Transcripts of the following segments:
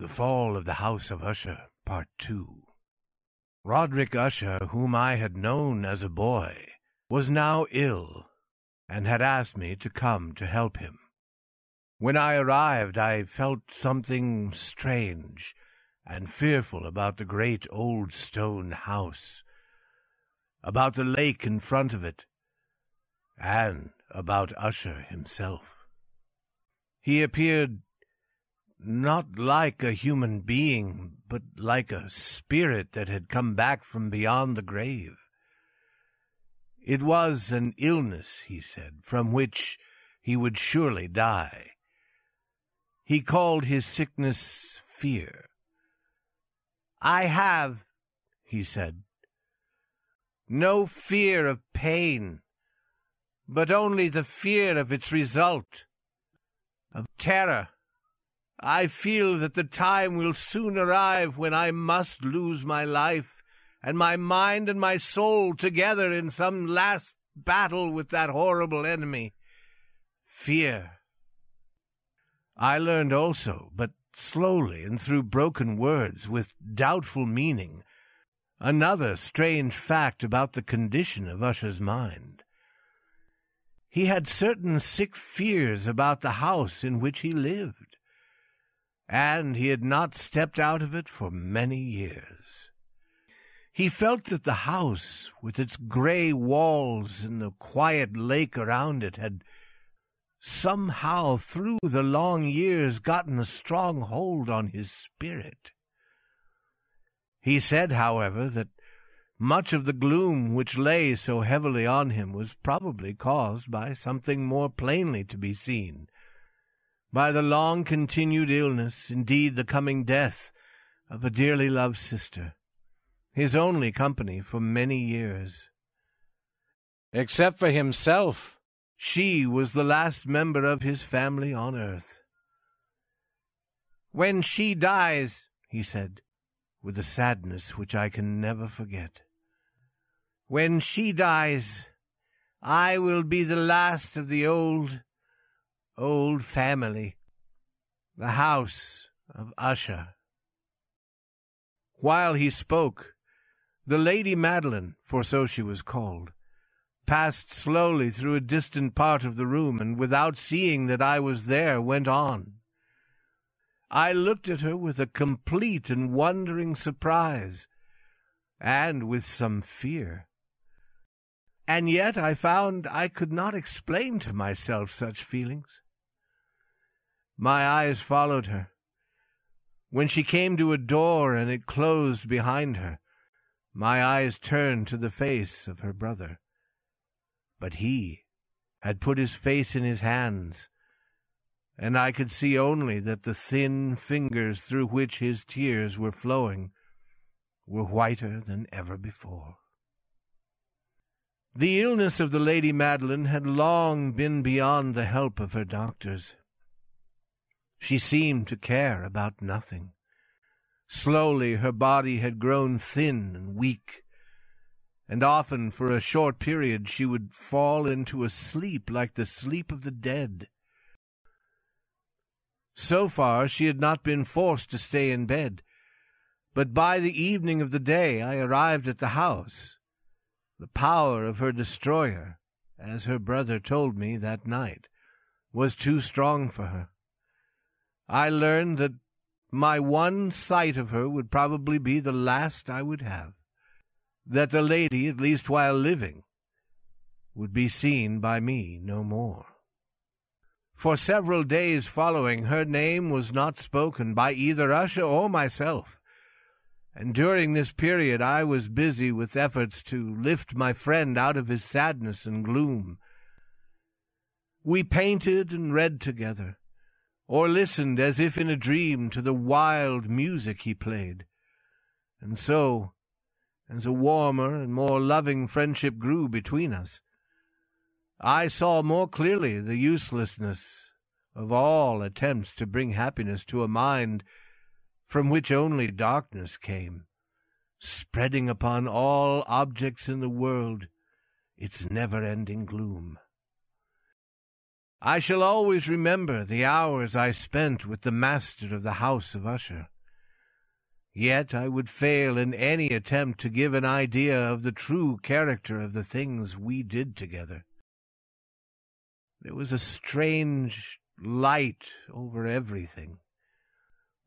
The Fall of the House of Usher, Part 2 Roderick Usher, whom I had known as a boy, was now ill, and had asked me to come to help him. When I arrived, I felt something strange and fearful about the great old stone house, about the lake in front of it, and about Usher himself. He appeared not like a human being, but like a spirit that had come back from beyond the grave. It was an illness, he said, from which he would surely die. He called his sickness fear. I have, he said, no fear of pain, but only the fear of its result, of terror. I feel that the time will soon arrive when I must lose my life and my mind and my soul together in some last battle with that horrible enemy, fear. I learned also, but slowly and through broken words with doubtful meaning, another strange fact about the condition of Usher's mind. He had certain sick fears about the house in which he lived, and he had not stepped out of it for many years. He felt that the house, with its grey walls and the quiet lake around it, had somehow through the long years gotten a strong hold on his spirit. He said, however, that much of the gloom which lay so heavily on him was probably caused by something more plainly to be seen, by the long continued illness, indeed the coming death, of a dearly loved sister his only company for many years. Except for himself, she was the last member of his family on earth. When she dies, he said, with a sadness which I can never forget, when she dies, I will be the last of the old, old family, the house of Usher. While he spoke, the Lady Madeline, for so she was called, passed slowly through a distant part of the room, and without seeing that I was there, went on. I looked at her with a complete and wondering surprise, and with some fear. And yet I found I could not explain to myself such feelings. My eyes followed her. When she came to a door and it closed behind her, my eyes turned to the face of her brother. But he had put his face in his hands, and I could see only that the thin fingers through which his tears were flowing were whiter than ever before. The illness of the Lady Madeline had long been beyond the help of her doctors. She seemed to care about nothing. Slowly her body had grown thin and weak, and often for a short period she would fall into a sleep like the sleep of the dead. So far she had not been forced to stay in bed, but by the evening of the day I arrived at the house. The power of her destroyer, as her brother told me that night, was too strong for her. I learned that my one sight of her would probably be the last I would have. That the lady, at least while living, would be seen by me no more. For several days following, her name was not spoken by either Usher or myself, and during this period I was busy with efforts to lift my friend out of his sadness and gloom. We painted and read together or listened as if in a dream to the wild music he played. And so, as a warmer and more loving friendship grew between us, I saw more clearly the uselessness of all attempts to bring happiness to a mind from which only darkness came, spreading upon all objects in the world its never-ending gloom. I shall always remember the hours I spent with the master of the house of Usher. Yet I would fail in any attempt to give an idea of the true character of the things we did together. There was a strange light over everything.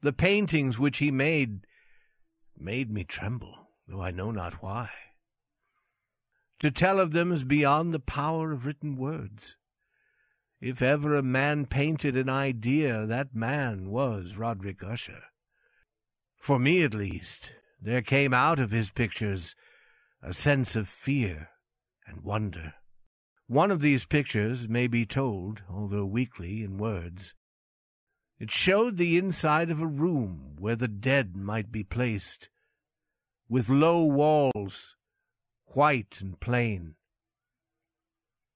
The paintings which he made made me tremble, though I know not why. To tell of them is beyond the power of written words. If ever a man painted an idea, that man was Roderick Usher. For me, at least, there came out of his pictures a sense of fear and wonder. One of these pictures may be told, although weakly, in words. It showed the inside of a room where the dead might be placed, with low walls, white and plain.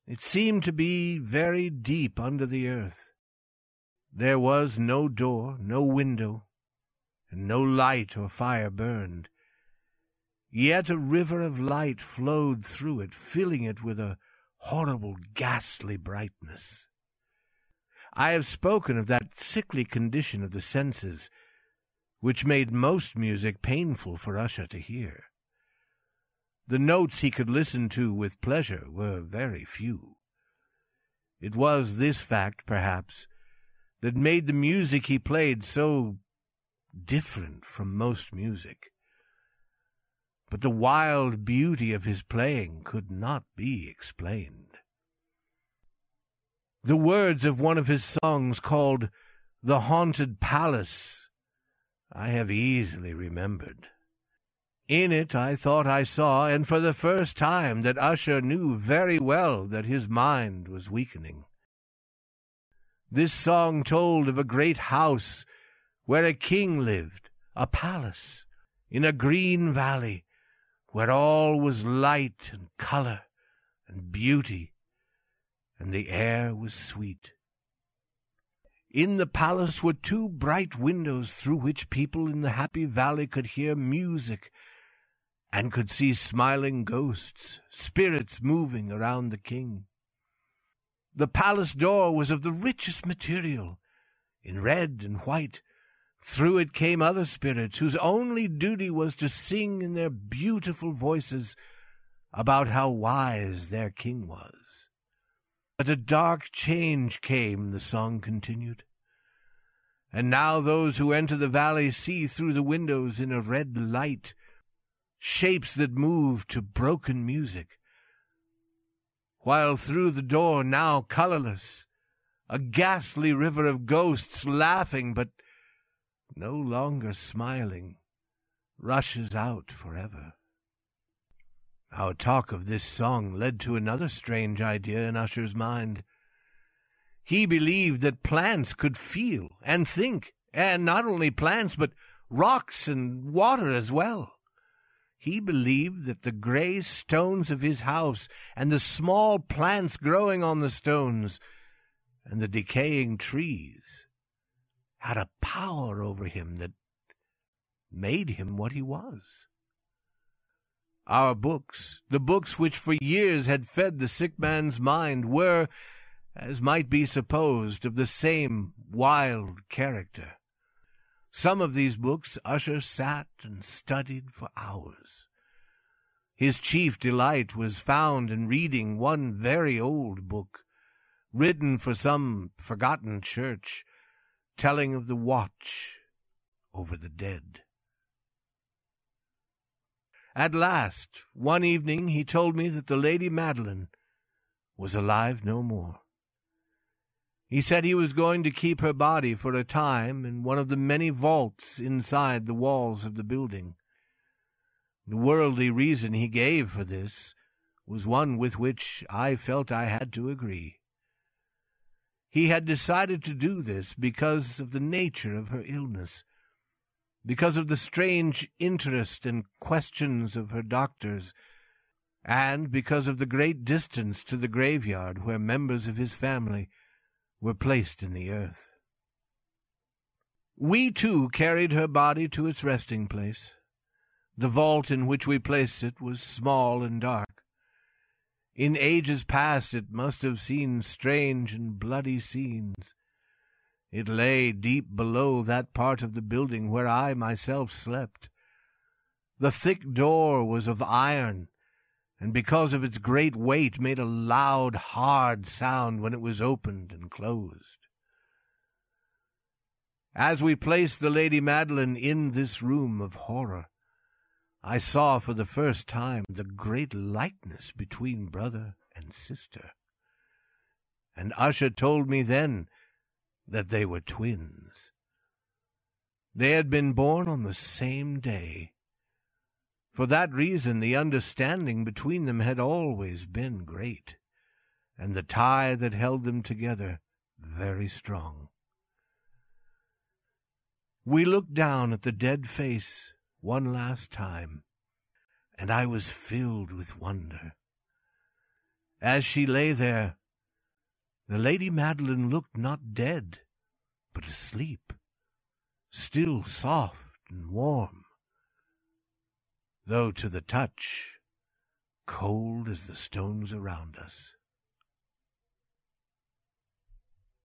It seemed to be very deep under the earth. There was no door, no window, and no light or fire burned. Yet a river of light flowed through it, filling it with a horrible, ghastly brightness. I have spoken of that sickly condition of the senses which made most music painful for Usher to hear. The notes he could listen to with pleasure were very few. It was this fact, perhaps, that made the music he played so different from most music. But the wild beauty of his playing could not be explained. The words of one of his songs called The Haunted Palace I have easily remembered. In it I thought I saw, and for the first time, that Usher knew very well that his mind was weakening. This song told of a great house where a king lived, a palace, in a green valley, where all was light and color and beauty, and the air was sweet. In the palace were two bright windows through which people in the happy valley could hear music and could see smiling ghosts, spirits moving around the king. The palace door was of the richest material, in red and white, through it came other spirits whose only duty was to sing in their beautiful voices about how wise their king was. But a dark change came, the song continued. And now those who enter the valley see through the windows in a red light shapes that move to broken music, while through the door, now colorless, a ghastly river of ghosts laughing but no longer smiling, rushes out forever. Our talk of this song led to another strange idea in Usher's mind. He believed that plants could feel and think, and not only plants, but rocks and water as well. He believed that the gray stones of his house, and the small plants growing on the stones, and the decaying trees, had a power over him that made him what he was. Our books, the books which for years had fed the sick man's mind, were, as might be supposed, of the same wild character. Some of these books Usher sat and studied for hours. His chief delight was found in reading one very old book, written for some forgotten church, telling of the watch over the dead. At last, one evening, he told me that the Lady Madeline was alive no more. He said he was going to keep her body for a time in one of the many vaults inside the walls of the building. The worldly reason he gave for this was one with which I felt I had to agree. He had decided to do this because of the nature of her illness, because of the strange interest and questions of her doctors, and because of the great distance to the graveyard where members of his family were placed in the earth. We two carried her body to its resting place. The vault in which we placed it was small and dark. In ages past it must have seen strange and bloody scenes. It lay deep below that part of the building where I myself slept. The thick door was of iron, and because of its great weight made a loud, hard sound when it was opened and closed. As we placed the Lady Madeline in this room of horror, I saw for the first time the great likeness between brother and sister. And Usher told me then that they were twins. They had been born on the same day. For that reason, the understanding between them had always been great, and the tie that held them together very strong. We looked down at the dead face one last time, and I was filled with wonder. As she lay there, the Lady Madeline looked not dead, but asleep, still soft and warm, though to the touch cold as the stones around us.